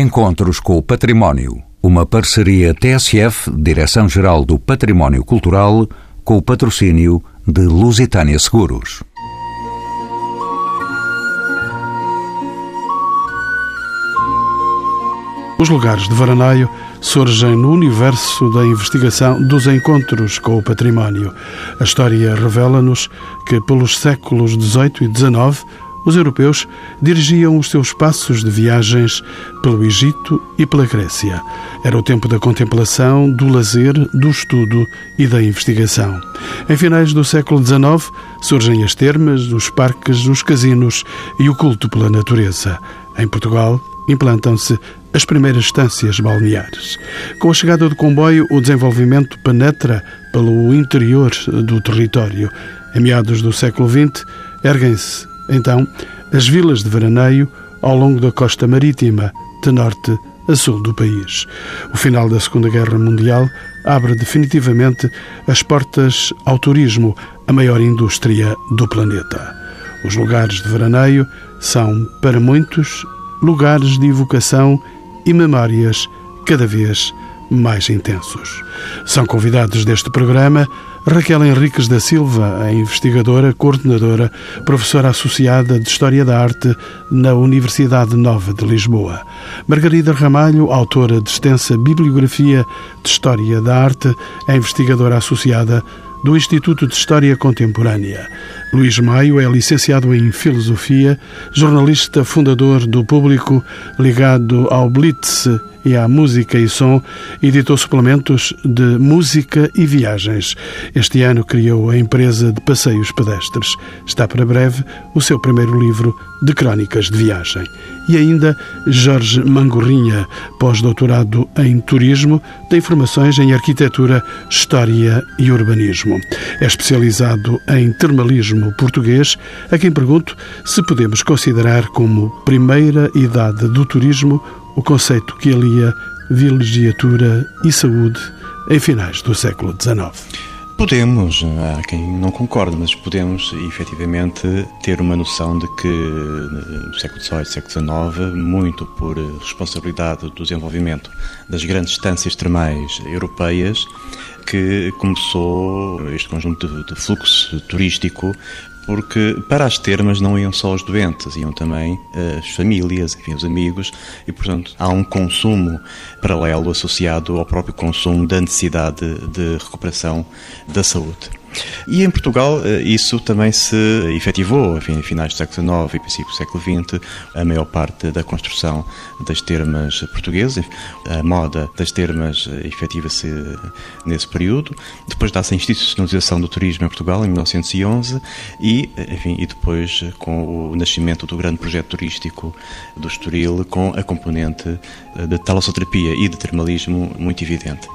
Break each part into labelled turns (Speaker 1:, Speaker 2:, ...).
Speaker 1: Encontros com o Património. Uma parceria TSF, Direção-Geral do Património Cultural, com o patrocínio de Lusitânia Seguros.
Speaker 2: Os lugares de veraneio surgem no universo da investigação dos encontros com o património. A história revela-nos que, pelos séculos XVIII e XIX, os europeus dirigiam os seus passos de viagens pelo Egito e pela Grécia. Era o tempo da contemplação, do lazer, do estudo e da investigação. Em finais do século XIX surgem as termas, os parques, os casinos e o culto pela natureza. Em Portugal, implantam-se as primeiras estâncias balneares. Com a chegada do comboio, o desenvolvimento penetra pelo interior do território. Em meados do século XX, erguem-se, então, as vilas de veraneio ao longo da costa marítima, de norte a sul do país. O final da Segunda Guerra Mundial abre definitivamente as portas ao turismo, a maior indústria do planeta. Os lugares de veraneio são, para muitos, lugares de evocação e memórias cada vez mais intensos. São convidados deste programa Raquel Henriques da Silva, a investigadora, coordenadora, professora associada de História da Arte na Universidade Nova de Lisboa. Margarida Ramalho, autora de extensa bibliografia de História da Arte, é investigadora associada do Instituto de História Contemporânea. Luís Maio é licenciado em Filosofia, jornalista fundador do Público, ligado ao Blitz e à música e som, editou suplementos de música e viagens. Este ano criou a empresa de passeios pedestres. Está para breve o seu primeiro livro de crónicas de viagem. E ainda Jorge Mangorrinha, pós-doutorado em turismo, tem formações em arquitetura, história e urbanismo. É especializado em termalismo português, a quem pergunto se podemos considerar como primeira idade do turismo o conceito que alia vilegiatura e saúde em finais do século XIX.
Speaker 3: Podemos, há quem não concorde, mas podemos efetivamente ter uma noção de que no século XVIII, século XIX, muito por responsabilidade do desenvolvimento das grandes estâncias termais europeias, que começou este conjunto de fluxo turístico porque para as termas não iam só os doentes, iam também eh, as famílias, enfim, os amigos, e portanto há um consumo paralelo associado ao próprio consumo da necessidade de recuperação da saúde. E em Portugal eh, isso também se efetivou, enfim, em finais do século XIX e princípio do século XX, a maior parte da construção das termas portuguesas, a moda das termas eh, efetiva-se nesse período. Depois dá-se a institucionalização do turismo em Portugal em 1911 e, enfim, e depois com o nascimento do grande projeto turístico do Estoril com a componente eh, de talassoterapia e de termalismo muito evidente.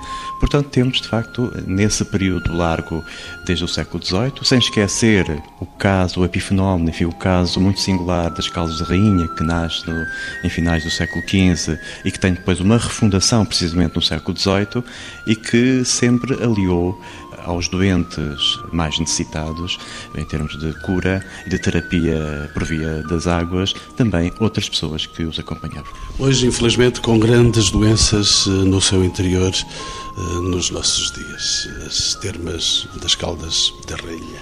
Speaker 3: Portanto, temos de facto nesse período largo desde o século XVIII, sem esquecer o caso, o epifenómeno, enfim, o caso muito singular das Caldas da Rainha, que nasce no, em finais do século XV e que tem depois uma refundação precisamente no século XVIII e que sempre aliou aos doentes mais necessitados, em termos de cura e de terapia por via das águas, também outras pessoas que os acompanhavam.
Speaker 2: Hoje, infelizmente, com grandes doenças eh, no seu interior, eh, nos nossos dias, as termas das Caldas da Rainha.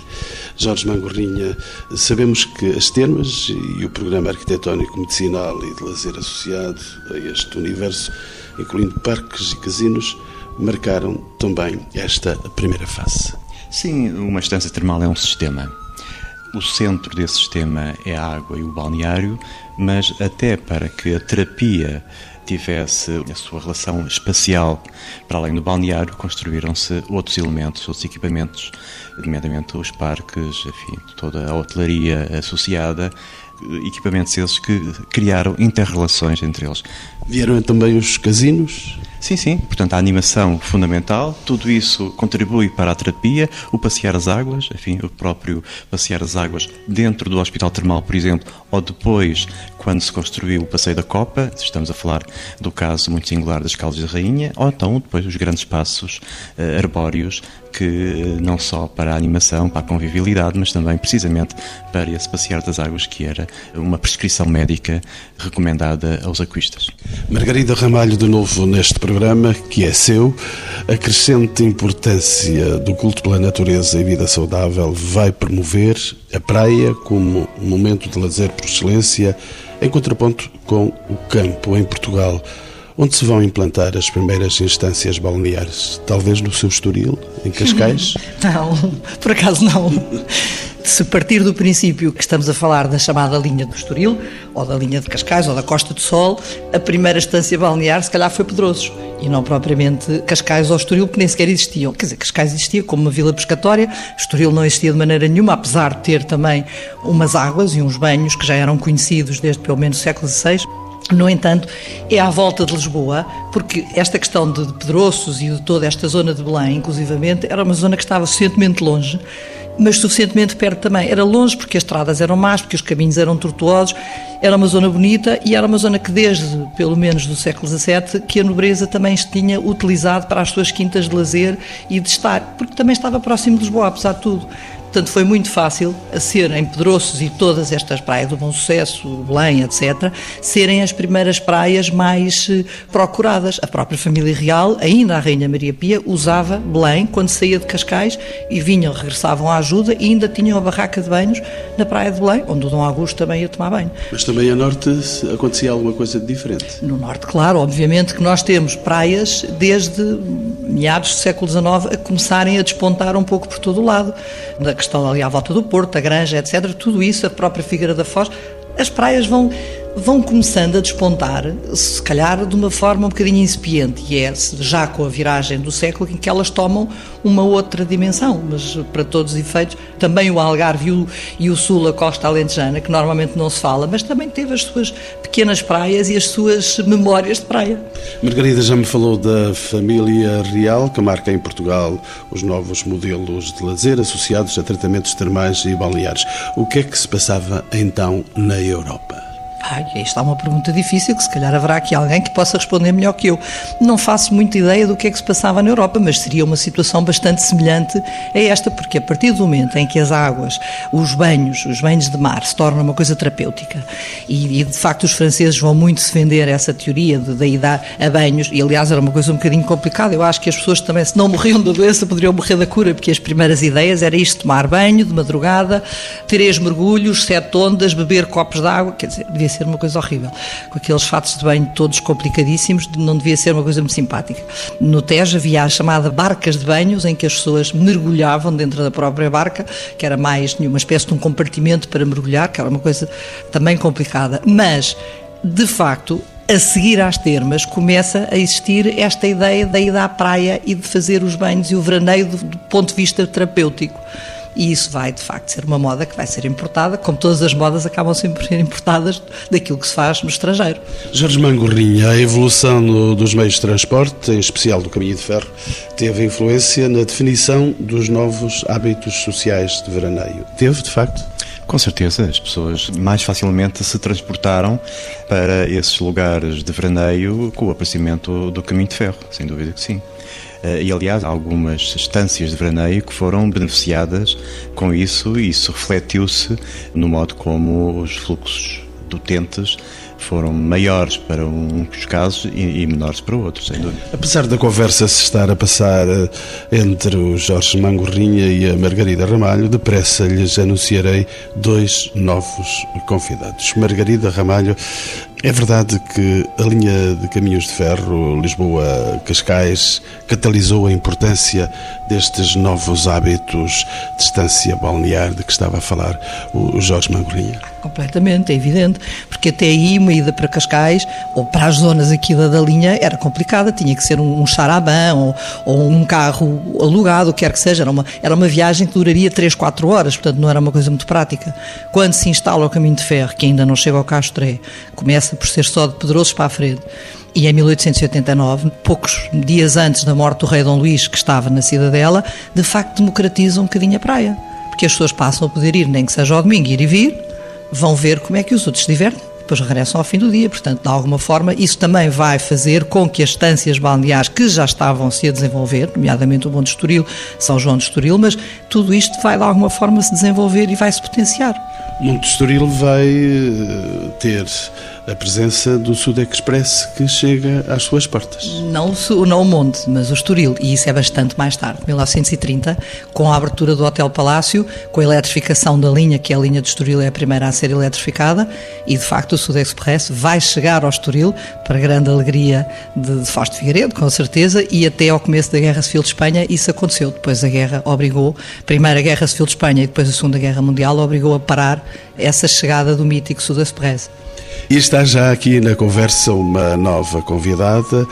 Speaker 2: Jorge Mangorrinha, sabemos que as termas e o programa arquitetónico medicinal e de lazer associado a este universo, incluindo parques e casinos, marcaram também esta primeira fase.
Speaker 3: Sim, uma estância termal é um sistema. O centro desse sistema é a água e o balneário, mas até para que a terapia tivesse a sua relação espacial para além do balneário, construíram-se outros elementos, outros equipamentos, nomeadamente os parques, enfim, toda a hotelaria associada, equipamentos esses que criaram interrelações entre eles.
Speaker 2: Vieram também os casinos?
Speaker 3: Sim, sim. Portanto, a animação fundamental, tudo isso contribui para a terapia, o passear as águas, enfim, o próprio passear as águas dentro do Hospital Termal, por exemplo, ou depois, quando se construiu o Passeio da Copa, estamos a falar do caso muito singular das Caldas da Rainha, ou então depois os grandes passos uh, arbóreos que não só para a animação, para a convivialidade, mas também precisamente para esse passear das águas, que era uma prescrição médica recomendada aos aquistas.
Speaker 2: Margarida Ramalho, de novo neste programa, que é seu, a crescente importância do culto pela natureza e vida saudável vai promover a praia como um momento de lazer por excelência, em contraponto com o campo em Portugal onde se vão implantar as primeiras instâncias balneares? Talvez no seu Estoril, em Cascais?
Speaker 4: não, por acaso não. Se partir do princípio que estamos a falar da chamada linha do Estoril, ou da linha de Cascais, ou da Costa do Sol, a primeira estância balnear se calhar foi Pedrosos, e não propriamente Cascais ou Estoril, que nem sequer existiam. Quer dizer, Cascais existia como uma vila pescatória, Estoril não existia de maneira nenhuma, apesar de ter também umas águas e uns banhos que já eram conhecidos desde pelo menos o século XVI. No entanto, é à volta de Lisboa, porque esta questão de Pedroços e de toda esta zona de Belém, inclusivamente, era uma zona que estava suficientemente longe, mas suficientemente perto também. Era longe porque as estradas eram más, porque os caminhos eram tortuosos, era uma zona bonita e era uma zona que desde, pelo menos do século XVII, que a nobreza também tinha utilizado para as suas quintas de lazer e de estar, porque também estava próximo de Lisboa, apesar de tudo. Portanto, foi muito fácil a ser em Pedroços e todas estas praias do Bom Sucesso, Belém, etc., serem as primeiras praias mais eh, procuradas. A própria família real, ainda a Rainha Maria Pia, usava Belém quando saía de Cascais e vinham, regressavam à ajuda e ainda tinham a barraca de banhos na praia de Belém, onde o Dom Augusto também ia tomar banho.
Speaker 2: Mas também a norte acontecia alguma coisa de diferente?
Speaker 4: No norte, claro, obviamente que nós temos praias desde meados do século XIX a começarem a despontar um pouco por todo o lado. Questão ali à volta do Porto, a Granja, etc. Tudo isso, a própria Figueira da Foz, as praias vão vão começando a despontar, se calhar de uma forma um bocadinho incipiente, e é já com a viragem do século em que elas tomam uma outra dimensão, mas para todos os efeitos, também o Algarve e o, Sul, a costa alentejana, que normalmente não se fala, mas também teve as suas pequenas praias e as suas memórias de praia.
Speaker 2: Margarida já me falou da família real, que marca em Portugal os novos modelos de lazer associados a tratamentos termais e balneares. O que é que se passava então na Europa?
Speaker 4: Ai, esta é uma pergunta difícil que se calhar haverá aqui alguém que possa responder melhor que eu. Não faço muita ideia do que é que se passava na Europa, mas seria uma situação bastante semelhante a esta, porque a partir do momento em que as águas, os banhos, os banhos de mar se tornam uma coisa terapêutica e, e de facto os franceses vão muito defender essa teoria de daí dar a banhos, e aliás era uma coisa um bocadinho complicada, eu acho que as pessoas também se não morriam da doença poderiam morrer da cura, porque as primeiras ideias era isto, tomar banho de madrugada, três mergulhos, sete ondas, beber copos de água, quer dizer, devia ser uma coisa horrível. Com aqueles fatos de banho todos complicadíssimos, não devia ser uma coisa muito simpática. No Tejo havia a chamada barcas de banhos, em que as pessoas mergulhavam dentro da própria barca, que era mais uma espécie de um compartimento para mergulhar, que era uma coisa também complicada. Mas, de facto, a seguir às termas, começa a existir esta ideia da ida à praia e de fazer os banhos e o veraneio do, do ponto de vista terapêutico. E isso vai, de facto, ser uma moda que vai ser importada, como todas as modas acabam sempre por ser importadas daquilo que se faz no estrangeiro.
Speaker 2: Jorge Mangorrinha, a evolução dos meios de transporte, em especial do caminho de ferro, teve influência na definição dos novos hábitos sociais de veraneio. Teve, de facto?
Speaker 3: Com certeza, as pessoas mais facilmente se transportaram para esses lugares de veraneio com o aparecimento do caminho de ferro, sem dúvida que sim. Eh, e aliás algumas estâncias de veraneio que foram beneficiadas com isso e isso refletiu-se no modo como os fluxos de utentes foram maiores para uns casos e, menores para outros, sem dúvida.
Speaker 2: Apesar da conversa se estar a passar eh, entre o Jorge Mangorrinha e a Margarida Ramalho, depressa lhes anunciarei dois novos convidados. Margarida Ramalho é verdade que a linha de caminhos de ferro Lisboa-Cascais catalisou a importância destes novos hábitos de distância balnear de que estava a falar o Jorge Mangorrinha?
Speaker 4: Completamente, é evidente, porque até aí uma ida para Cascais ou para as zonas aqui da, da linha era complicada, tinha que ser um, um charabã ou, ou, um carro alugado, o que quer que seja, era uma, era uma viagem que duraria 3, 4 horas, portanto não era uma coisa muito prática. Quando se instala o caminho de ferro, que ainda não chega ao Castré, começa por ser só de Pedrosos para a frente, e em 1889, poucos dias antes da morte do rei Dom Luís, que estava na cidadela, de facto democratiza um bocadinho a praia. Porque as pessoas passam a poder ir, nem que seja ao domingo, ir e vir, vão ver como é que os outros se divertem depois regressam ao fim do dia. Portanto, de alguma forma, isso também vai fazer com que as estâncias balneares que já estavam-se a desenvolver, nomeadamente o Monte Estoril, São João de Estoril, mas tudo isto vai de alguma forma se desenvolver e vai se potenciar.
Speaker 2: Monte Estoril vai eh, ter a presença do Sud Express que chega às suas portas.
Speaker 4: Não, não o Monte, mas o Estoril, e isso é bastante mais tarde, 1930, com a abertura do Hotel Palácio, com a eletrificação da linha, que é a linha de Estoril é a primeira a ser eletrificada, e de facto o Sud Express vai chegar ao Estoril, para grande alegria de, de Fausto Figueiredo, com certeza, e até ao começo da Guerra Civil de Espanha isso aconteceu. Depois a guerra obrigou, a primeira Guerra Civil de Espanha e depois a Segunda Guerra Mundial, obrigou a parar essa chegada do mítico Sud Express.
Speaker 2: E está já aqui na conversa uma nova convidada,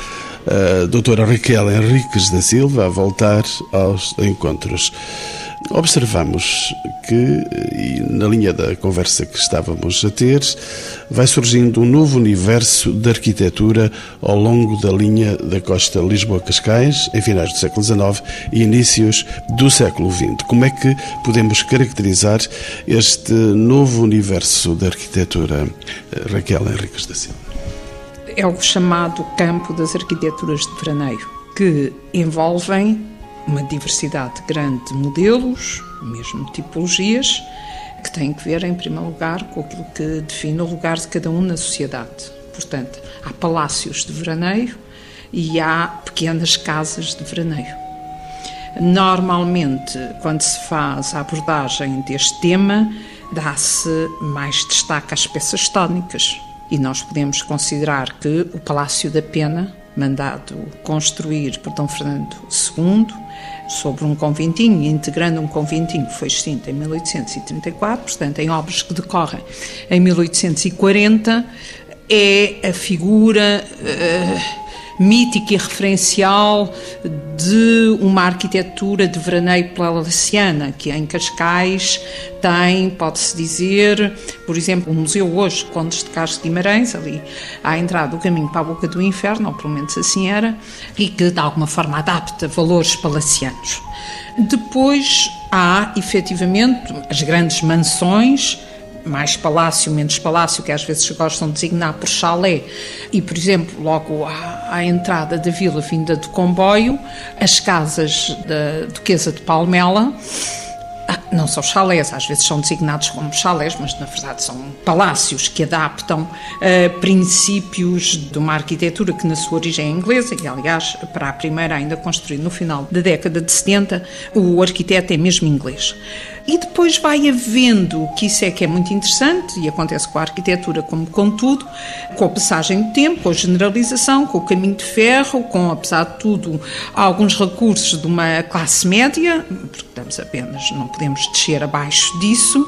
Speaker 2: a doutora Raquel Henriques da Silva, a voltar aos encontros. Observamos que, na linha da conversa que estávamos a ter, vai surgindo um novo universo de arquitetura ao longo da linha da costa Lisboa-Cascais, em finais do século XIX e inícios do século XX. Como é que podemos caracterizar este novo universo de arquitetura, Raquel Henriques da Silva?
Speaker 5: É o chamado campo das arquiteturas de veraneio, que envolvem uma diversidade grande de modelos, mesmo tipologias, que têm que ver, em primeiro lugar, com aquilo que define o lugar de cada um na sociedade. Portanto, há palácios de veraneio e há pequenas casas de veraneio. Normalmente, quando se faz a abordagem deste tema, dá-se mais destaque às peças tónicas. E nós podemos considerar que o Palácio da Pena, mandado construir por Dom Fernando II, sobre um conventinho, integrando um conventinho que foi extinto em 1834, portanto, em obras que decorrem em 1840, é a figura uh, mítica e referencial de uma arquitetura de veraneio palaciana, que em Cascais tem, pode-se dizer, por exemplo, o museu hoje, Condes de Carlos de Guimarães, ali à entrada do caminho para a boca do inferno, ou pelo menos assim era, e que de alguma forma adapta valores palacianos. Depois há, efetivamente, as grandes mansões, mais palácio, menos palácio, que às vezes gostam de designar por chalé, e, por exemplo, logo à, à, entrada da vila vinda de comboio, as casas da Duquesa de Palmela, não são chalés, às vezes são designados como chalés, mas na verdade são palácios que adaptam uh, princípios de uma arquitetura que na sua origem é inglesa, e aliás, para a primeira ainda construída no final da década de 70, o arquiteto é mesmo inglês. E depois vai havendo, que isso é que é muito interessante, e acontece com a arquitetura como com tudo, com a passagem do tempo, com a generalização, com o caminho de ferro, com, apesar de tudo, alguns recursos de uma classe média, porque estamos apenas, não podemos descer abaixo disso,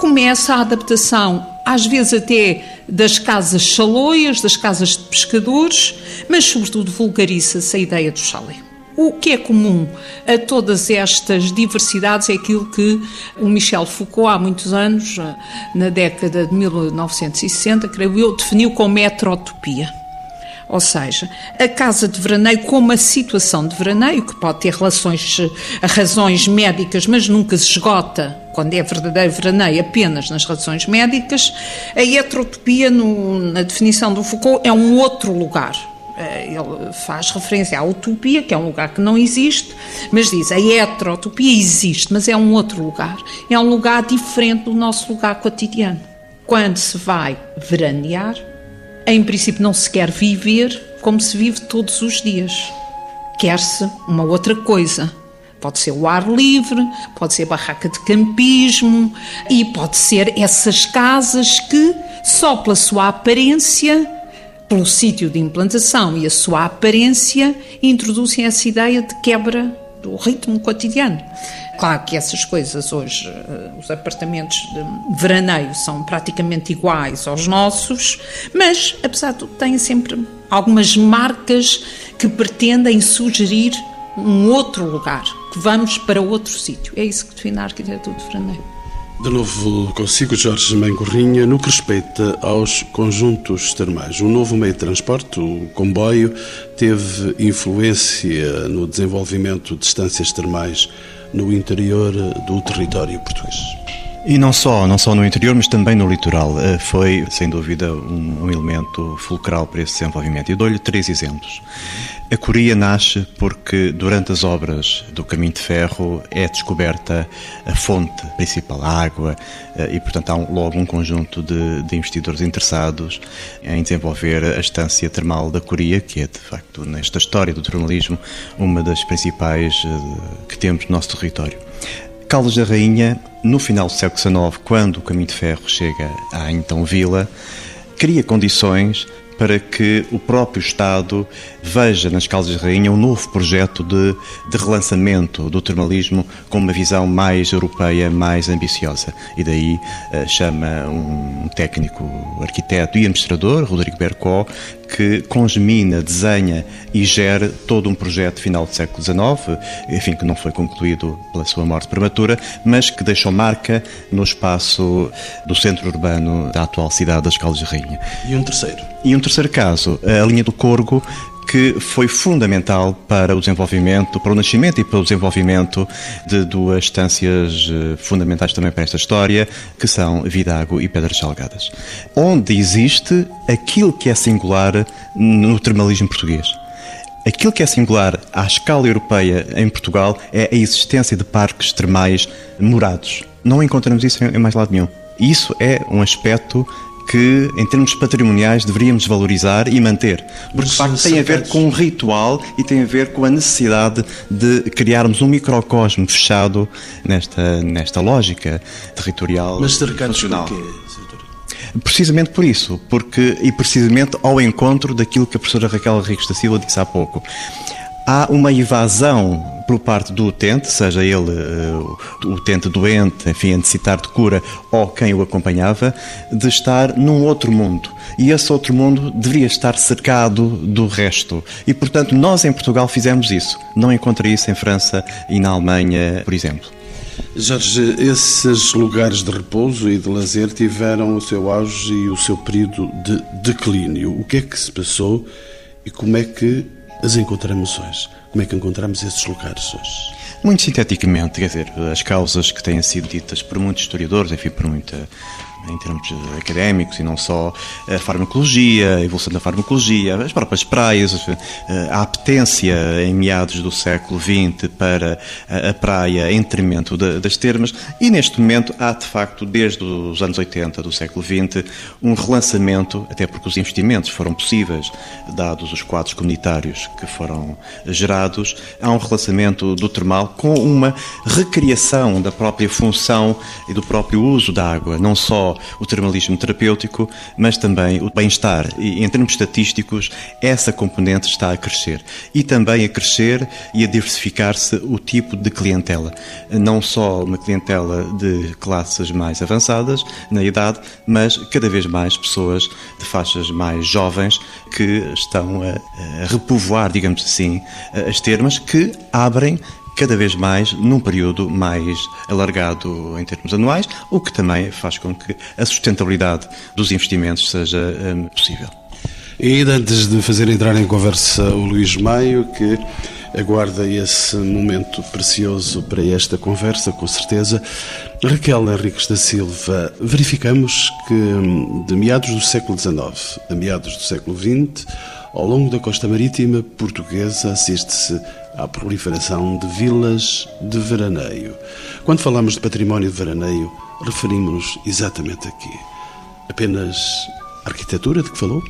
Speaker 5: começa a adaptação, às vezes até das casas chaloias, das casas de pescadores, mas sobretudo vulgariza-se a ideia do chalé. O que é comum a todas estas diversidades é aquilo que o Michel Foucault, há muitos anos, na década de 1960, creio eu, definiu como heterotopia. Ou seja, a casa de veraneio como a situação de veraneio, que pode ter relações, razões médicas, mas nunca se esgota, quando é verdadeiro veraneio, apenas nas razões médicas. A heterotopia, no, na definição do Foucault, é um outro lugar eh, ele faz referência à utopia, que é um lugar que não existe, mas diz a heterotopia existe, mas é um outro lugar. É um lugar diferente do nosso lugar cotidiano. Quando se vai veranear, em princípio não se quer viver como se vive todos os dias. Quer-se uma outra coisa. Pode ser o ar livre, pode ser barraca de campismo e pode ser essas casas que, só pela sua aparência, pelo sítio de implantação e a sua aparência, introduzem essa ideia de quebra do ritmo cotidiano. Claro que essas coisas hoje, eh, os apartamentos de veraneio são praticamente iguais aos nossos, mas, apesar de tudo, têm sempre algumas marcas que pretendem sugerir um outro lugar, que vamos para outro sítio. É isso que define a arquitetura de veraneio.
Speaker 2: De novo consigo, Jorge Mangorrinha, no que respeita aos conjuntos termais. O novo meio de transporte, o comboio, teve influência no desenvolvimento de estâncias termais no interior do território português?
Speaker 3: E não só, não só no interior, mas também no litoral. Eh, foi, sem dúvida, um, um elemento fulcral para esse desenvolvimento. Eu dou-lhe três exemplos. A Coria nasce porque, durante as obras do Caminho de Ferro, é descoberta a fonte principal, a água, eh, e, portanto, há logo um conjunto de, de investidores interessados em desenvolver a estância termal da Coria, que é, de facto, nesta história do termalismo, uma das principais eh, que temos no nosso território. Caldas da Rainha, no final do século XIX, quando o caminho de ferro chega à então vila, cria condições para que o próprio Estado veja nas Caldas de Rainha um novo projeto de, de relançamento do termalismo com uma visão mais europeia, mais ambiciosa. E daí uh, chama um técnico arquiteto e administrador, Rodrigo Bercó, que congemina, desenha e gera todo um projeto final do século XIX, enfim, que não foi concluído pela sua morte prematura, mas que deixou marca no espaço do centro urbano da atual cidade das Caldas de Rainha.
Speaker 2: E um terceiro?
Speaker 3: E um terceiro caso, a linha do Corgo, que foi fundamental para o desenvolvimento, para o nascimento e para o desenvolvimento de duas estâncias eh, fundamentais também para esta história, que são Vidago e Pedras Salgadas, onde existe aquilo que é singular no termalismo português. Aquilo que é singular à escala europeia em Portugal é a existência de parques termais morados. Não encontramos isso em mais lado nenhum. Isso é um aspecto que, em termos patrimoniais, deveríamos valorizar e manter. Porque, de facto, tem a ver com um ritual e tem a ver com a necessidade de criarmos um microcosmo fechado nesta, nesta lógica territorial.
Speaker 2: Mas cercados por quê?
Speaker 3: Precisamente por isso, porque, e precisamente ao encontro daquilo que a professora Raquel Ricos da Silva disse há pouco há uma evasão por parte do utente, seja ele uh, o utente doente, enfim, a necessitar de cura, ou quem o acompanhava, de estar num outro mundo. E esse outro mundo deveria estar cercado do resto. E, portanto, nós em Portugal fizemos isso. Não encontrei isso em França e na Alemanha, por exemplo.
Speaker 2: Jorge, esses lugares de repouso e de lazer tiveram o seu auge e o seu período de declínio. O que é que se passou e como é que as encontramos hoje? Como é que encontramos esses lugares hoje?
Speaker 3: Muito sinteticamente, quer dizer, as causas que têm sido ditas por muitos historiadores, enfim, por muita em termos académicos e não só a farmacologia, a evolução da farmacologia, as próprias praias, a apetência em meados do século XX para a praia em detrimento das termas. E neste momento há de facto desde os anos 80 do século XX um relançamento, até porque os investimentos foram possíveis dados os quadros comunitários que foram gerados, há um relançamento do termal com uma recriação da própria função e do próprio uso da água, não só o termalismo terapêutico, mas também o bem-estar. E em termos estatísticos, essa componente está a crescer. E também a crescer e a diversificar-se o tipo de clientela. Não só uma clientela de classes mais avançadas na idade, mas cada vez mais pessoas de faixas mais jovens que estão a, a repovoar, digamos assim, as termas que abrem cada vez mais num período mais alargado em termos anuais, o que também faz com que a sustentabilidade dos investimentos seja um, possível.
Speaker 2: E antes de fazer entrar em conversa o Luís Maio, que aguarda esse momento precioso para esta conversa, com certeza. Raquel Henriques da Silva, verificamos que hum, de meados do século XIX a meados do século XX, ao longo da costa marítima portuguesa assiste-se à proliferação de vilas de veraneio. Quando falamos de património de veraneio, referimos-nos exatamente aqui. Apenas arquitetura de que falou?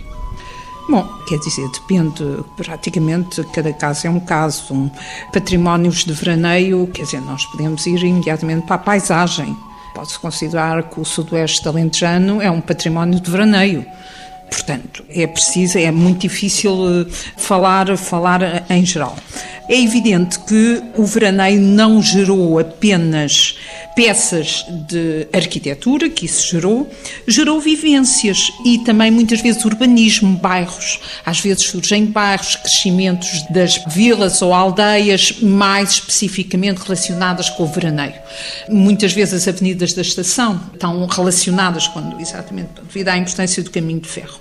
Speaker 5: Bom, quer dizer, depende, praticamente cada caso é um caso. Um, patrimónios de veraneio, quer dizer, nós podemos ir imediatamente para a paisagem. Pode-se considerar que o sudoeste alentejano é um património de veraneio. Portanto, é preciso, é muito difícil eh, falar, falar em geral. É evidente que o veraneio não gerou apenas peças de arquitetura, que isso gerou, gerou vivências e também muitas vezes urbanismo, bairros. Às vezes surgem bairros, crescimentos das vilas ou aldeias mais especificamente relacionadas com o veraneio. Muitas vezes as avenidas da estação estão relacionadas quando, exatamente, devido à importância do caminho de ferro.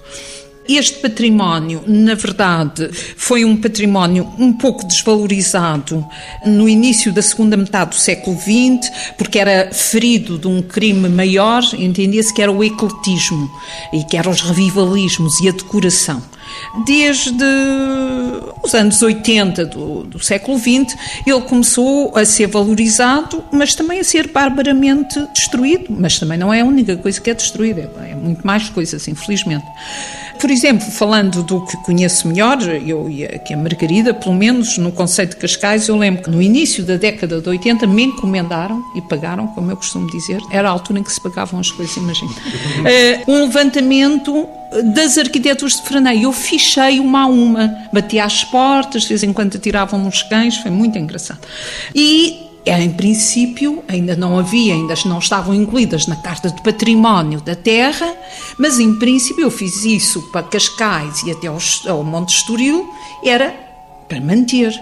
Speaker 5: Este património, na verdade, foi um património um pouco desvalorizado no início da segunda metade do século XX, porque era ferido de um crime maior, entendia-se que era o ecletismo e que eram os revivalismos e a decoração. Desde os anos 80 do, do século XX, ele começou a ser valorizado, mas também a ser barbaramente destruído. Mas também não é a única coisa que é destruída, é muito mais coisas, infelizmente. Por exemplo, falando do que conheço melhor, eu e a, que a Margarida, pelo menos no conceito de Cascais, eu lembro que no início da década de 80 me encomendaram e pagaram, como eu costumo dizer, era a altura em que se pagavam as coisas, imagina. Uh, um levantamento das arquiteturas de Franei. Eu fichei uma a uma, bati às portas, de vez em quando tiravam uns cães, foi muito engraçado. E em princípio, ainda não havia, ainda não estavam incluídas na Carta de Património da Terra, mas em princípio eu fiz isso para Cascais e até ao Monte Estoril, era para manter.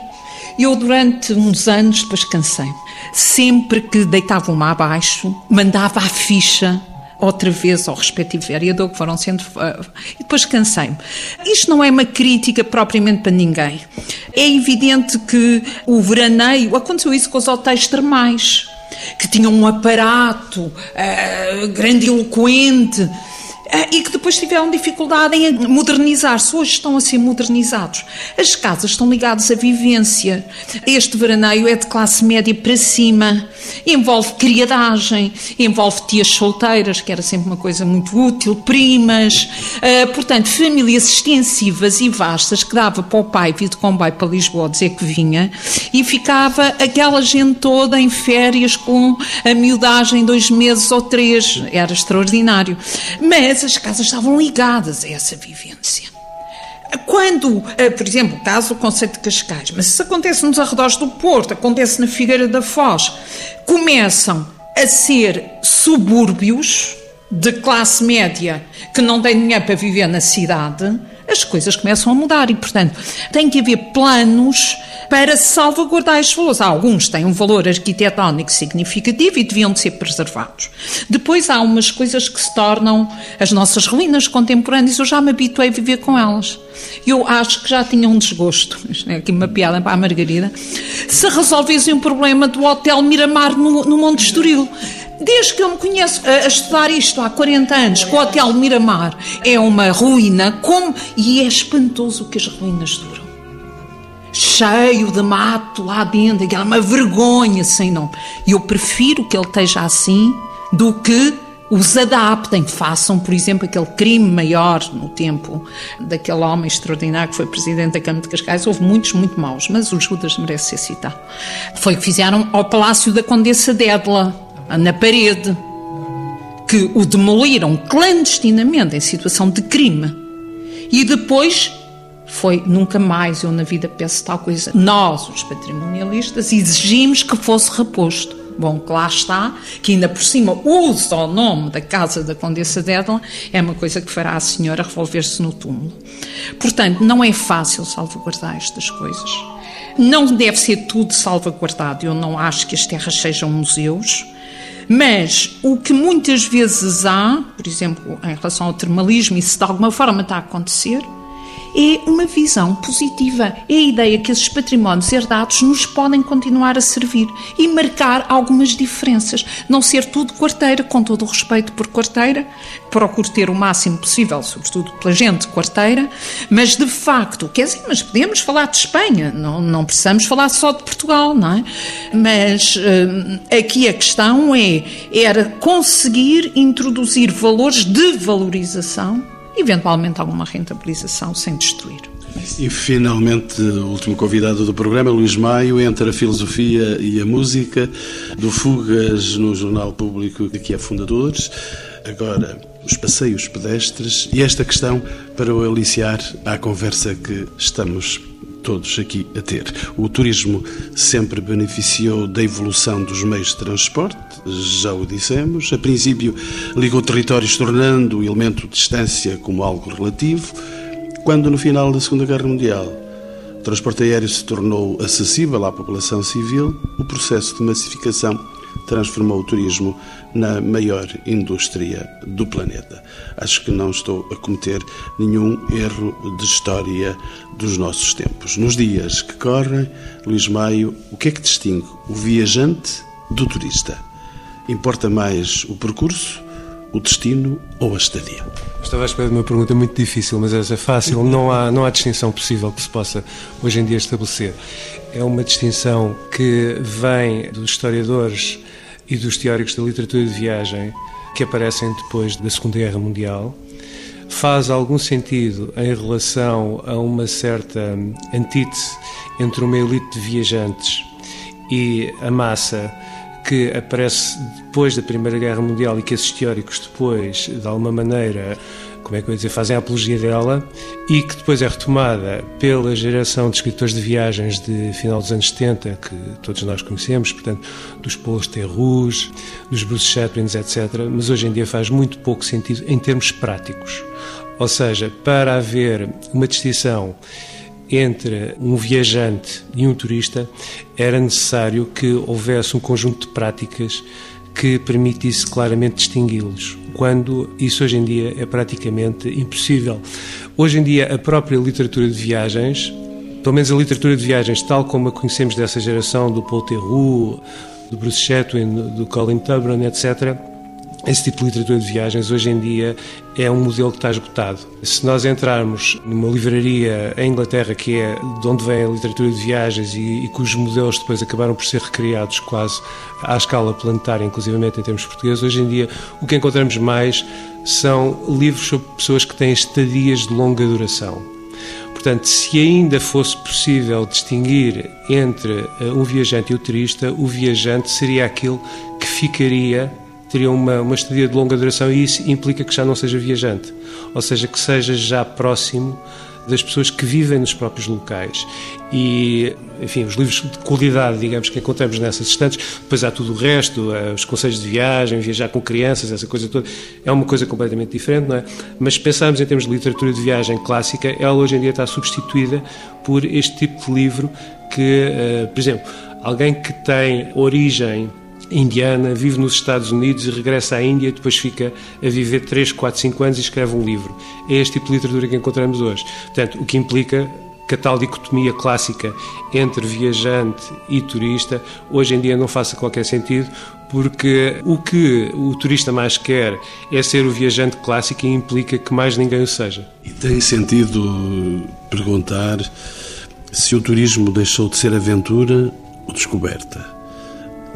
Speaker 5: Eu, durante uns anos, depois cansei Sempre que deitava uma abaixo, mandava a ficha outra vez ao respectivo vereador que foram sendo. Uh, e depois cansei-me. Isto não é uma crítica propriamente para ninguém. É evidente que o veraneio. Aconteceu isso com os hotéis termais, que tinham um aparato uh, grandiloquente eh, e que depois tiveram dificuldade em modernizar-se. Hoje estão a ser modernizados. As casas estão ligadas à vivência. Este veraneio é de classe média para cima. Envolve criadagem, envolve tias solteiras, que era sempre uma coisa muito útil, primas. Uh, portanto, famílias extensivas e vastas que dava para o pai vir de comboio para Lisboa dizer que vinha e ficava aquela gente toda em férias com a miudagem dois meses ou três. Era extraordinário. Mas essas casas estavam ligadas a essa vivência. Quando, eh, por exemplo, o caso do conceito de Cascais, mas isso acontece nos arredores do Porto, acontece na Figueira da Foz, começam a ser subúrbios de classe média que não têm dinheiro para viver na cidade, as coisas começam a mudar e, portanto, tem que haver planos para salvaguardar estes valores. Alguns têm um valor arquitetónico significativo e deviam de ser preservados. Depois há umas coisas que se tornam as nossas ruínas contemporâneas. Eu já me habituei a viver com elas. Eu acho que já tinha um desgosto, é aqui uma piada para a Margarida, se resolvessem o problema do Hotel Miramar no, no Monte Estoril. Desde que eu me conheço a, a, estudar isto há 40 anos, que o Hotel Miramar é uma ruína, como, e é espantoso o que as ruínas duram cheio de mato lá dentro, aquela uma vergonha sem nome. E eu prefiro que ele esteja assim do que os adaptem, façam, por exemplo, aquele crime maior no tempo daquele homem extraordinário que foi presidente da Câmara de Cascais. Houve muitos, muito maus, mas o Judas merece ser citado. Foi o que fizeram ao Palácio da Condessa Dédla, na parede, que o demoliram clandestinamente em situação de crime. E depois foi nunca mais eu na vida peço tal coisa. Nós, os patrimonialistas, exigimos que fosse reposto. Bom, que lá está, que ainda por cima usa o nome da casa da Condessa Dédala, é uma coisa que fará a senhora revolver-se no túmulo. Portanto, não é fácil salvaguardar estas coisas. Não deve ser tudo salvaguardado. Eu não acho que as terras sejam museus. Mas o que muitas vezes há, por exemplo, em relação ao termalismo, isso de alguma forma está a acontecer, é uma visão positiva. É a ideia que esses patrimónios herdados nos podem continuar a servir e marcar algumas diferenças. Não ser tudo quarteira, com todo o respeito por quarteira, procuro ter o máximo possível, sobretudo pela gente quarteira, mas de facto, quer dizer, mas podemos falar de Espanha, não, não precisamos falar só de Portugal, não é? Mas hum, aqui a questão é, era conseguir introduzir valores de valorização eventualmente alguma rentabilização sem destruir.
Speaker 2: E finalmente, o último convidado do programa, Luís Maio, entre a filosofia e a música, do Fugas no Jornal Público, que é fundadores. Agora, os passeios pedestres e esta questão para o aliciar à conversa que estamos todos aqui a ter. O turismo sempre beneficiou da evolução dos meios de transporte, já o dissemos. A princípio, ligou territórios, tornando o elemento de distância como algo relativo. Quando, no final da Segunda Guerra Mundial, o transporte aéreo se tornou acessível à população civil, o processo de massificação transformou o turismo na maior indústria do planeta. Acho que não estou a cometer nenhum erro de história dos nossos tempos. Nos dias que correm, Luís Maio, o que é que distingue o viajante do turista? Importa mais o percurso, o destino ou a estadia?
Speaker 6: Estava à espera de uma pergunta muito difícil, mas essa é fácil. Não há, não há distinção possível que se possa hoje em dia estabelecer. É uma distinção que vem dos historiadores e dos teóricos da literatura de viagem que aparecem depois da Segunda Guerra Mundial. Faz algum sentido em relação a uma certa antítese entre uma elite de viajantes e a massa que aparece depois da Primeira Guerra Mundial e que esses teóricos depois, de alguma maneira, como é que eu ia dizer, fazem a apologia dela e que depois é retomada pela geração de escritores de viagens de final dos anos 70, que todos nós conhecemos, portanto, dos Paulos Terrus, dos Bruce Chaplins, etc. Mas hoje em dia faz muito pouco sentido em termos práticos. Ou seja, para haver uma distinção entre um viajante e um turista, era necessário que houvesse um conjunto de práticas que permitisse claramente distingui-los, quando isso hoje em dia é praticamente impossível. Hoje em dia, a própria literatura de viagens, pelo menos a literatura de viagens, tal como a conhecemos dessa geração, do Paul Theroux, do Bruce Chatwin, do Colin Tubman, etc., esse tipo de literatura de viagens hoje em dia é um modelo que está esgotado. Se nós entrarmos numa livraria em Inglaterra, que é de onde vem a literatura de viagens e, e cujos modelos depois acabaram por ser recriados quase à escala planetária, inclusivamente em termos portugueses, hoje em dia o que encontramos mais são livros sobre pessoas que têm estadias de longa duração. Portanto, se ainda fosse possível distinguir entre eh, um viajante e o turista, o viajante seria aquele que ficaria teria uma, uma estadia de longa duração e isso implica que já não seja viajante, ou seja, que seja já próximo das pessoas que vivem nos próprios locais. E, enfim, os livros de qualidade, digamos, que encontramos nessas estantes, depois há tudo o resto, eh, os conselhos de viagem, viajar com crianças, essa coisa toda, é uma coisa completamente diferente, não é? Mas se pensarmos em termos de literatura de viagem clássica, ela hoje em dia está substituída por este tipo de livro que, eh, por exemplo, alguém que tem origem indiana, vive nos Estados Unidos e regressa à Índia, depois fica a viver 3, 4, 5 anos e escreve um livro. É este tipo de literatura que encontramos hoje. Portanto, o que implica que a tal dicotomia clássica entre viajante e turista hoje em dia não faça qualquer sentido, porque o que o turista mais quer é ser o viajante clássico e implica que mais ninguém o seja.
Speaker 2: E tem sentido perguntar se o turismo deixou de ser aventura ou descoberta?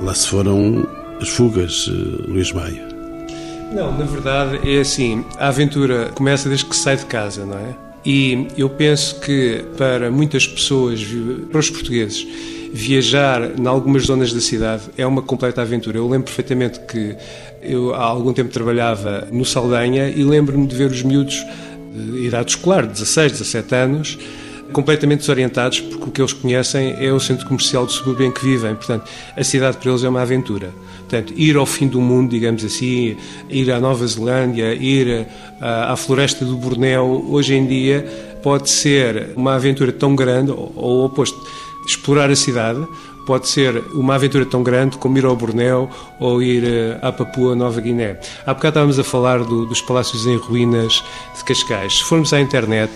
Speaker 2: Lá se foram as fugas, eh, Luís Maia.
Speaker 6: Não, na verdade é assim, a aventura começa desde que sai de casa, não é? E eu penso que para muitas pessoas, para os portugueses, viajar em algumas zonas da cidade é uma completa aventura. Eu lembro perfeitamente que eu há algum tempo trabalhava no Saldanha e lembro-me de ver os miúdos de idade escolar, 16, 17 anos, completamente desorientados, porque o que eles conhecem é o centro comercial do subúrbio em que vivem. Portanto, a cidade para eles é uma aventura. Portanto, ir ao fim do mundo, digamos assim, ir à Nova Zelândia, ir à, à floresta do Bornéu, hoje em dia pode ser uma aventura tão grande, ou, ou oposto, explorar a cidade, pode ser uma aventura tão grande como ir ao Bornéu ou ir eh, à Papua Nova Guiné. Há bocado estávamos a falar do, dos palácios em ruínas de Cascais. Se formos à internet,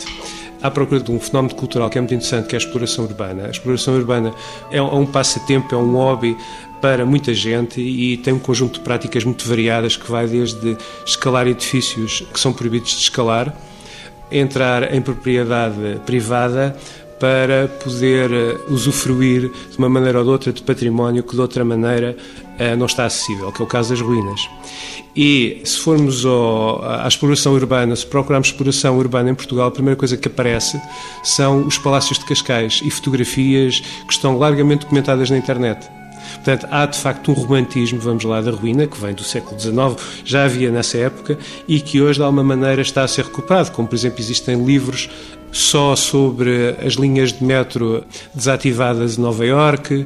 Speaker 6: à procura de um fenómeno cultural que é muito interessante, que é a exploração urbana. A exploração urbana é um passatempo, é um hobby para muita gente e tem um conjunto de práticas muito variadas que vai desde escalar edifícios que são proibidos de escalar, entrar em propriedade privada para poder eh, usufruir de uma maneira ou de outra de património que de outra maneira eh, não está acessível, que é o caso das ruínas. E se formos ao, à exploração urbana, se procurarmos exploração urbana em Portugal, a primeira coisa que aparece são os palácios de Cascais e fotografias que estão largamente documentadas na internet. Portanto, há de facto um romantismo, vamos lá, da ruína, que vem do século XIX, já havia nessa época, e que hoje, de alguma maneira, está a ser recuperado. Como, por exemplo, existem livros só sobre as linhas de metro desativadas em Nova Iorque,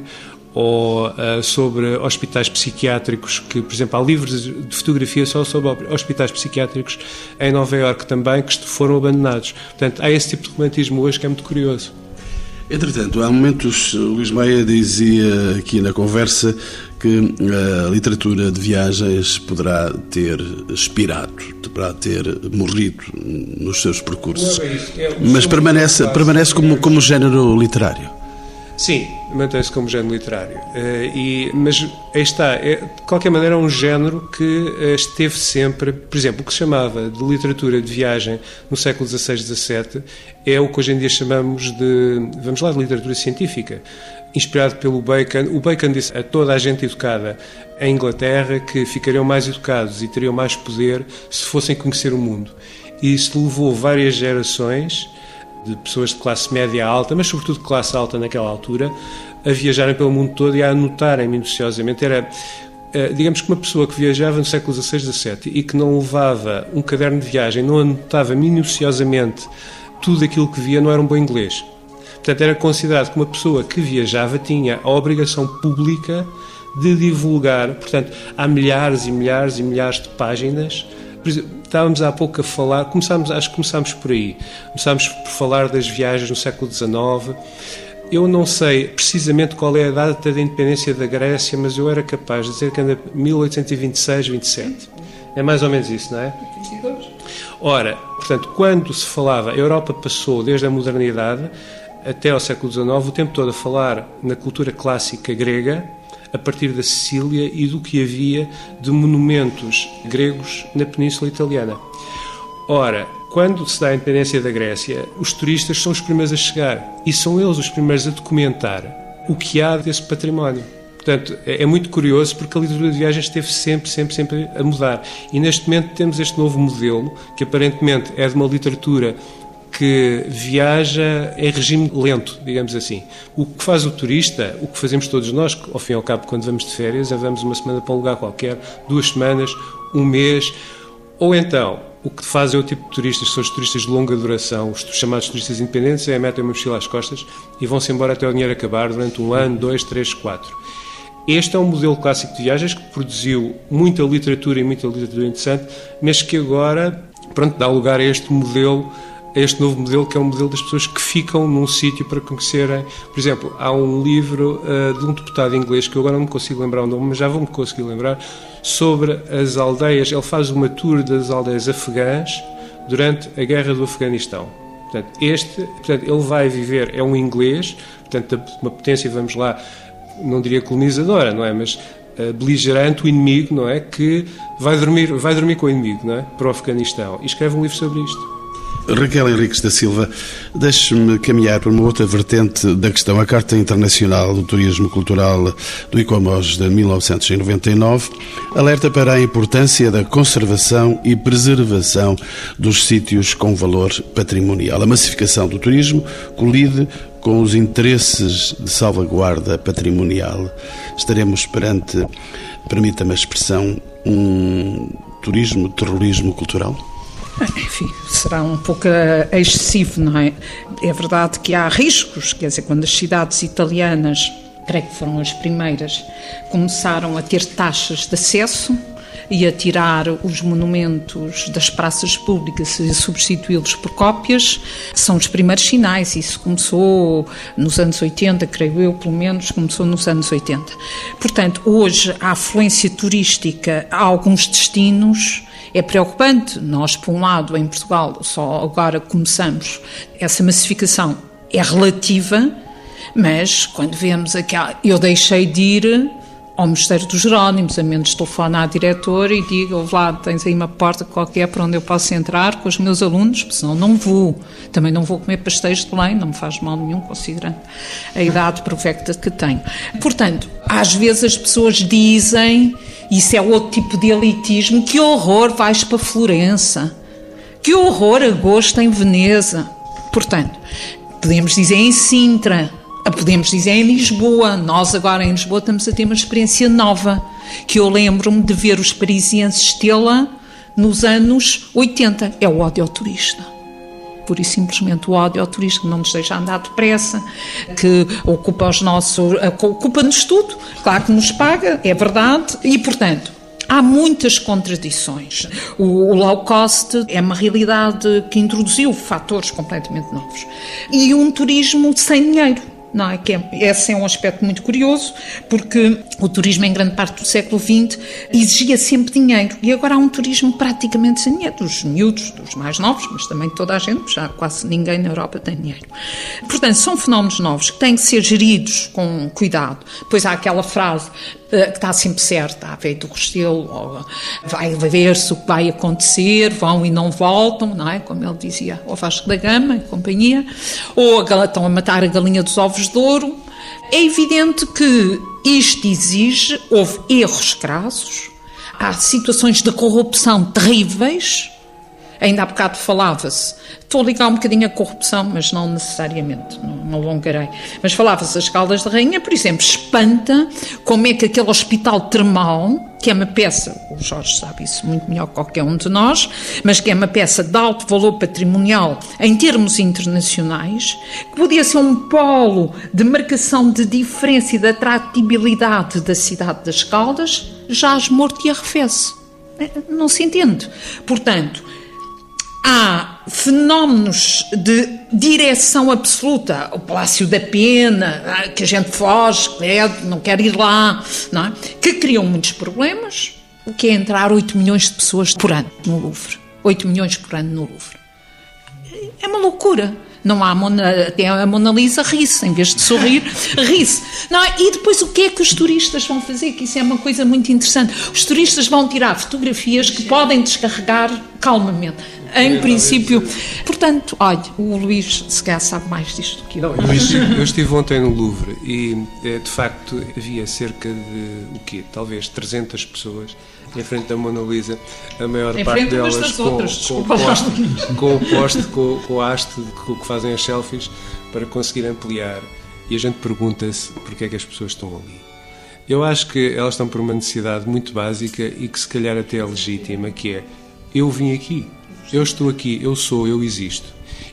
Speaker 6: ou uh, sobre hospitais psiquiátricos, que, por exemplo, há livros de fotografia só sobre hospitais psiquiátricos em Nova Iorque também, que foram abandonados. Portanto, há esse tipo de romantismo hoje que é muito curioso.
Speaker 2: Entretanto, há momentos, Luís Maia dizia aqui na conversa que a literatura de viagens poderá ter expirado, poderá ter morrido nos seus percursos.
Speaker 6: É é
Speaker 2: Mas permanece, permanece como, como género literário.
Speaker 6: Sim, mantém-se como género literário. Eh, e, mas aí está, é, de qualquer maneira é um género que eh, esteve sempre, por exemplo, o que se chamava de literatura de viagem no século XVI, XVII é o que hoje em dia chamamos de, vamos lá, de literatura científica. Inspirado pelo Bacon, o Bacon disse a toda a gente educada em Inglaterra que ficariam mais educados e teriam mais poder se fossem conhecer o mundo. E isso levou várias gerações de pessoas de classe média alta, mas sobretudo de classe alta naquela altura, a viajarem pelo mundo todo e a anotarem minuciosamente. Era, eh, digamos que uma pessoa que viajava no século XVI, XVII e que não levava um caderno de viagem, não anotava minuciosamente tudo aquilo que via, não era um bom inglês. Portanto, era considerado que uma pessoa que viajava tinha a obrigação pública de divulgar, portanto, há milhares e milhares e milhares de páginas. Exemplo, estávamos há pouco a falar, começámos, acho que começámos por aí. Começámos por falar das viagens no século XIX. Eu não sei precisamente qual é a data da independência da Grécia, mas eu era capaz de dizer que anda 1826, 27. É mais ou menos isso, não é? Ora, portanto, quando se falava, a Europa passou desde a modernidade até ao século XIX o tempo todo a falar na cultura clássica grega, a partir da Sicília e do que havia de monumentos gregos na Península Italiana. Ora, quando se dá a independência da Grécia, os turistas são os primeiros a chegar e são eles os primeiros a documentar o que há desse património. Portanto, é é muito curioso porque a literatura de viagens esteve sempre, sempre, sempre a mudar. E neste momento temos este novo modelo, que aparentemente é de uma literatura que viaja em regime lento, digamos assim. O que faz o turista, o que fazemos todos nós, ao fim e ao cabo, quando vamos de férias, é vamos uma semana para um lugar qualquer, duas semanas, um mês, ou então, o que fazem o tipo de turistas, são os turistas de longa duração, os chamados turistas independentes, é metem uma mochila às costas e vão-se embora até o dinheiro acabar durante um ano, dois, três, quatro. Este é um modelo clássico de viagens que produziu muita literatura e muita literatura interessante, mas que agora, pronto, dá lugar a este modelo este novo modelo, que é um modelo das pessoas que ficam num sítio para conhecerem. Por exemplo, há um livro uh, de um deputado inglês, que eu agora não me consigo lembrar o nome, mas já vou-me conseguir lembrar, sobre as aldeias. Ele faz uma tour das aldeias afegãs durante a guerra do Afeganistão. Portanto, este, portanto, ele vai viver, é um inglês, portanto, uma potência, vamos lá, não diria colonizadora, não é? Mas uh, beligerante, o inimigo, não é? Que vai dormir, vai dormir com o inimigo, não é? Para o Afeganistão. E escreve um livro sobre isto.
Speaker 2: Raquel Henriques da Silva, deixe-me caminhar para uma outra vertente da questão. A Carta Internacional do Turismo Cultural do ICOMOS de 1999 alerta para a importância da conservação e preservação dos sítios com valor patrimonial. A massificação do turismo colide com os interesses de salvaguarda patrimonial. Estaremos perante, permita-me a expressão, um turismo, terrorismo cultural?
Speaker 5: Enfim, será um pouco eh, excessivo, não é? É verdade que há riscos, quer dizer, quando as cidades italianas, creio que foram as primeiras, começaram a ter taxas de acesso e a tirar os monumentos das praças públicas e substituí-los por cópias, são os primeiros sinais. Isso começou nos anos 80, creio eu, pelo menos, começou nos anos 80. Portanto, hoje a afluência turística a alguns destinos é preocupante. Nós, por um lado, em Portugal, só agora começamos, essa massificação é relativa, mas quando vemos aquela. Eu deixei de ir ao Mosteiro dos Jerónimos, a menos telefone à diretora e digo, ouve lá, tens aí uma porta qualquer para onde eu posso entrar com os meus alunos, porque senão não vou. Também não vou comer pastéis de Belém, não me faz mal nenhum, considerando a idade provecta que tenho. Portanto, às vezes as pessoas dizem, isso é outro tipo de elitismo, que horror vais para Florença, que horror agosto em Veneza. Portanto, podemos dizer em Sintra, Podemos dizer em Lisboa, nós agora em Lisboa estamos a ter uma experiência nova, que eu lembro-me de ver os parisienses tê-la nos anos 80, é o ódio ao turista. Pura e simplesmente o ódio ao turista, que não nos deixa andar depressa, que ocupa os nossos. ocupa-nos tudo, claro que nos paga, é verdade, e portanto, Há muitas contradições. O low cost é uma realidade que introduziu fatores completamente novos. E um turismo sem dinheiro não é? Que é, esse é um aspecto muito curioso, porque o turismo em grande parte do século XX exigia sempre dinheiro e agora há um turismo praticamente sem dinheiro, dos miúdos, dos mais novos, mas também toda a gente, já quase ninguém na Europa tem dinheiro. Portanto, são fenómenos novos que têm que ser geridos com cuidado. Pois há aquela frase que está sempre certa, a veio do Restelo, vai ver-se o que vai acontecer, vão e não voltam, não é? Como ele dizia, o Vasco da Gama e companhia, ou estão a matar a galinha dos ovos de ouro. É evidente que isto exige, houve erros crassos, há situações de corrupção terríveis, Ainda há bocado falava-se, estou a ligar um bocadinho a corrupção, mas não necessariamente, não, não alongarei, mas falava-se das Caldas de Rainha, por exemplo, espanta como é que aquele hospital termal, que é uma peça, o Jorge sabe isso muito melhor que qualquer um de nós, mas que é uma peça de alto valor patrimonial em termos internacionais, que podia ser um polo de marcação de diferença e de atratibilidade da cidade das Caldas, jaz morto e arrefece. Não se entende. Portanto, há fenómenos de direção absoluta, o Palácio da Pena, ah, que a gente foge, não quer ir lá, não é? que criam muitos problemas. O que é entrar 8 milhões de pessoas por ano no Louvre? 8 milhões por ano no Louvre. É uma loucura. Não há Mona, até a Mona Lisa ri-se, em vez de sorrir, ri-se. É? e depois o que é que os turistas vão fazer? Que isso é uma coisa muito interessante. Os turistas vão tirar fotografias que podem descarregar calmamente em princípio. Portanto, olha, o Luís se calhar sabe mais disto do que eu.
Speaker 6: Eu estive ontem no Louvre e, eh, de facto, havia cerca de, o quê? Talvez 300 pessoas em frente da Mona Lisa, a maior
Speaker 5: em
Speaker 6: parte delas
Speaker 5: com, outras,
Speaker 6: com, com, poste, com, o poste, com, com o haste com que fazem as selfies para conseguir ampliar. E a gente pergunta-se porque é que as pessoas estão ali. Eu acho que elas estão por uma necessidade muito básica e que se calhar até é legítima, que é eu vim aqui, eu estou aqui, eu sou, eu existo.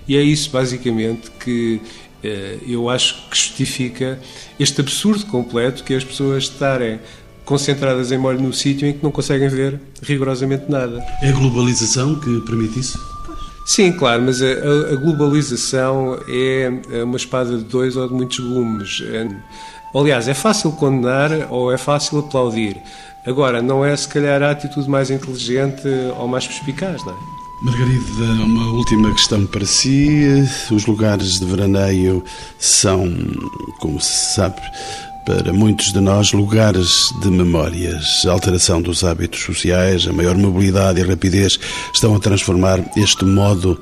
Speaker 6: E é isso basicamente que eh, eu acho que justifica este absurdo completo que as pessoas estarem concentradas em molho no sítio em que não conseguem ver rigorosamente nada.
Speaker 2: É a globalização que permite isso?
Speaker 6: Sim, claro, mas a, a globalização é uma espada de dois ou de muitos gumes. É, aliás, é fácil condenar ou é fácil aplaudir. Agora, não é se calhar a atitude mais inteligente ou mais perspicaz, não é?
Speaker 2: Margarida, uma última questão para si. Os lugares de veraneio são, como se sabe, para muitos de nós, lugares de memórias. A alteração dos hábitos sociais, a maior mobilidade e rapidez estão a transformar este modo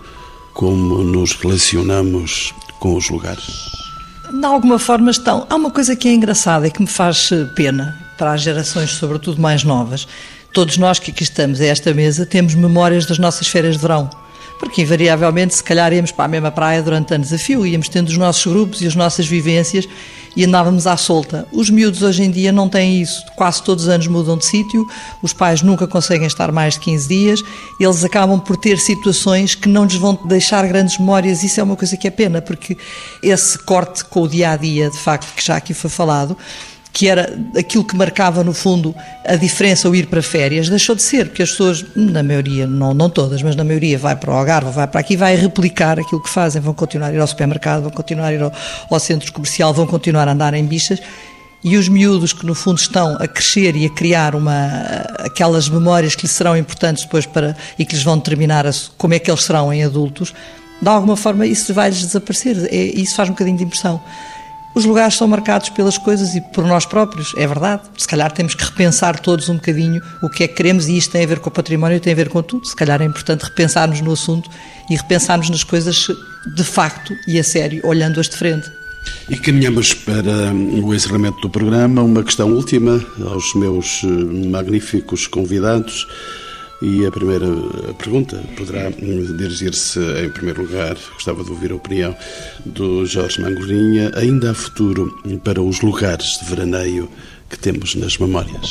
Speaker 2: como nos relacionamos com os lugares.
Speaker 4: De alguma forma estão. Há uma coisa que é engraçada e que me faz pena para as gerações, sobretudo mais novas todos nós que aqui estamos a esta mesa temos memórias das nossas férias de verão. Porque, invariavelmente, se calhar íamos para a mesma praia durante anos a fio, íamos tendo os nossos grupos e as nossas vivências e andávamos à solta. Os miúdos hoje em dia não têm isso. Quase todos os anos mudam de sítio, os pais nunca conseguem estar mais de 15 dias, eles acabam por ter situações que não lhes vão deixar grandes memórias. Isso é uma coisa que é pena, porque esse corte com o dia a dia, de facto, que já aqui foi falado, que era aquilo que marcava, no fundo, a diferença, o ir para férias, deixou de ser, porque as pessoas, na maioria, não, não todas, mas na maioria, vai para o Algarve, vai para aqui, vai replicar aquilo que fazem, vão continuar a ir ao supermercado, vão continuar a ir ao, ao centro comercial, vão continuar a andar em bichas, e os miúdos que no fundo estão a crescer e a criar uma aquelas memórias que lhes serão importantes depois para e que lhes vão determinar a, como é que eles serão em adultos, de alguma forma isso vai-lhes desaparecer. É, isso faz um bocadinho de impressão. Os lugares são marcados pelas coisas e por nós próprios, é verdade. Se calhar temos que repensar todos um bocadinho o que é que queremos e isto tem a ver com o património, tem a ver com tudo. Se calhar é importante repensarmos no assunto e repensarmos nas coisas de facto e a sério, olhando-as de frente.
Speaker 2: E caminhamos para o encerramento do programa. Uma questão última aos meus eh, magníficos convidados. E a primeira pergunta poderá dirigir-se, em primeiro lugar, gostava de ouvir a opinião do Jorge Mangorinha, ainda há futuro para os lugares de veraneio que temos nas memórias?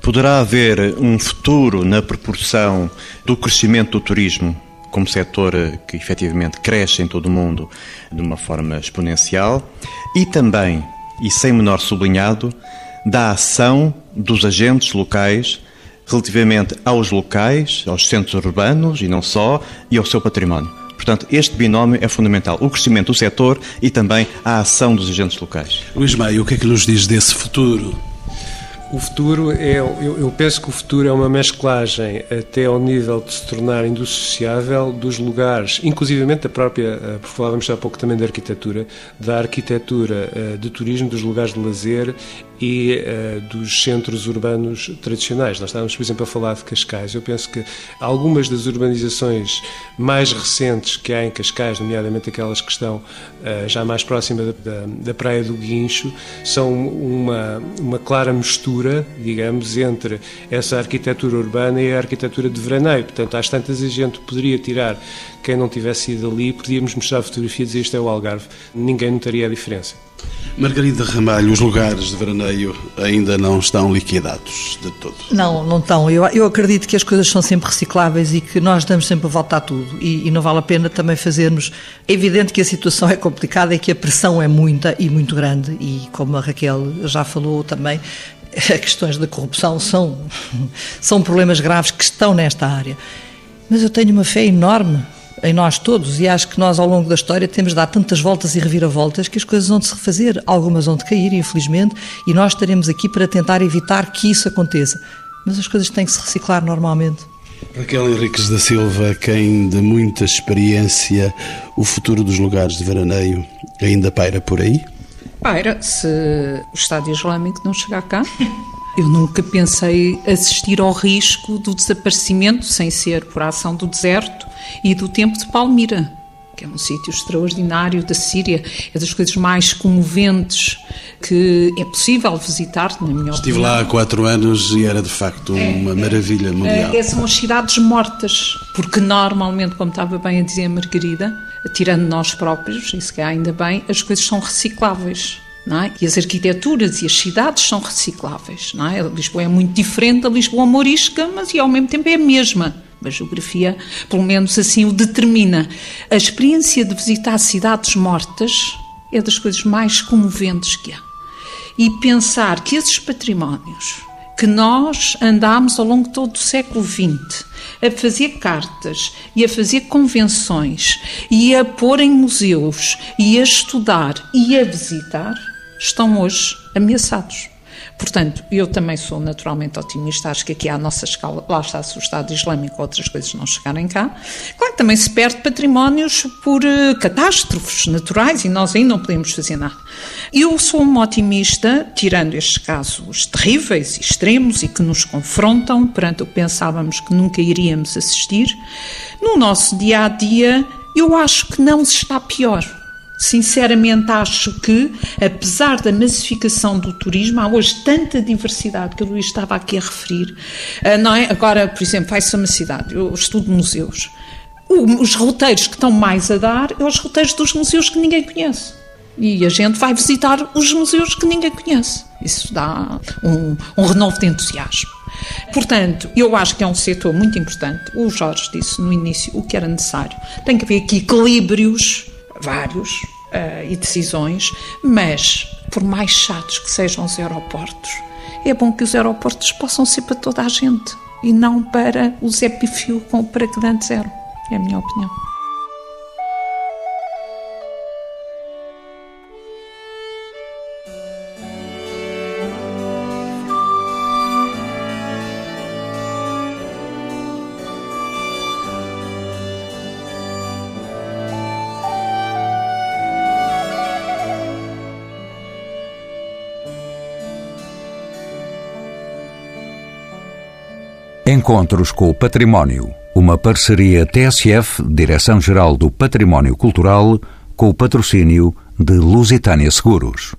Speaker 3: Poderá haver um futuro na proporção do crescimento do turismo como setor que efetivamente cresce em todo o mundo de uma forma exponencial e também, e sem menor sublinhado, da ação dos agentes locais relativamente aos locais, aos centros urbanos e não só, e ao seu património. Portanto, este binómio é fundamental. O crescimento do setor e também a ação dos agentes locais.
Speaker 2: Luís Maia, o que é que nos diz desse futuro?
Speaker 6: O futuro é, eu, eu, penso que o futuro é uma mesclagem até ao nível de se tornar indissociável dos lugares, inclusivamente da própria, eh, porque falávamos há pouco também da arquitetura, da arquitetura eh, de turismo, dos lugares de lazer e uh, dos centros urbanos tradicionais. Nós estávamos, por exemplo, a falar de Cascais. Eu penso que algumas das urbanizações mais recentes que há em Cascais, nomeadamente aquelas que estão já mais próximas da, da, da, Praia do Guincho, são uma, uma clara mistura, digamos, entre essa arquitetura urbana e a arquitetura de veraneio. Portanto, às tantas a gente poderia tirar quem não tivesse ido ali, podíamos mostrar fotografias e dizer isto é o Algarve. Ninguém notaria a diferença.
Speaker 2: Margarida Ramalho, os lugares de veraneio ainda não estão liquidados de todo?
Speaker 4: Não, não estão. Eu, eu acredito que as coisas são sempre recicláveis e que nós damos sempre a volta a tudo. E, e, não vale a pena também fazermos. É evidente que a situação é complicada e que a pressão é muita e muito grande. E como a Raquel já falou também, as questões da corrupção são, são problemas graves que estão nesta área. Mas eu tenho uma fé enorme em nós todos e acho que nós ao longo da história temos dar tantas voltas e reviravoltas que as coisas vão de se refazer, algumas vão de cair, infelizmente, e nós estaremos aqui para tentar evitar que isso aconteça. Mas as coisas têm que se reciclar normalmente.
Speaker 2: Raquel Henriques da Silva, quem de muita experiência, o futuro dos lugares de veraneio ainda paira por aí?
Speaker 5: Paira, se o Estado Islâmico não chegar cá. Eu nunca pensei assistir ao risco do desaparecimento, sem ser por ação do deserto e do tempo de Palmira, que é um sítio extraordinário da Síria, é das coisas mais comoventes que é possível visitar, na minha
Speaker 2: Estive
Speaker 5: opinião.
Speaker 2: lá há quatro anos e era de facto é, uma maravilha é, mundial.
Speaker 5: É, são as cidades mortas, porque normalmente, como estava bem a dizer a Margarida, tirando nós próprios, isso que ainda bem, as coisas são recicláveis. É? E as arquiteturas e as cidades são recicláveis. É? Lisboa é muito diferente da Lisboa morisca, mas e ao mesmo tempo é a mesma. A geografia, pelo menos assim, o determina. A experiência de visitar cidades mortas é das coisas mais comoventes que há. E pensar que esses patrimónios que nós andámos ao longo de todo o século XX a fazer cartas e a fazer convenções e a pôr em museus e a estudar e a visitar estão hoje ameaçados. Portanto, eu também sou naturalmente otimista, acho que aqui à nossa escala, lá está se o Estado Islâmico outras coisas não chegarem cá. Claro que também se perde patrimónios por uh, catástrofes naturais e nós aí não podemos fazer nada. Eu sou uma otimista, tirando estes casos terríveis extremos e que nos confrontam perante o que pensávamos que nunca iríamos assistir, no nosso dia a dia, eu acho que não se está pior. Sinceramente, acho que, apesar da massificação do turismo, há hoje tanta diversidade que o Luís estava aqui a referir. Ah, não é? Agora, por exemplo, vai-se uma cidade, eu estudo museus. Os roteiros que estão mais a dar é os roteiros dos museus que ninguém conhece. E a gente vai visitar os museus que ninguém conhece. Isso dá um, um renovo de entusiasmo. Portanto, eu acho que é um setor muito importante. O Jorge disse no início o que era necessário. Tem que haver aqui equilíbrios vários uh, e decisões, mas por mais chatos que sejam os aeroportos, é bom que os aeroportos possam ser para toda a gente e não para o Zé Pifio com o paraquedante zero. É a minha opinião.
Speaker 1: Encontros com o Património. Uma parceria TSF, Direção-Geral do Património Cultural, com o patrocínio de Lusitânia Seguros.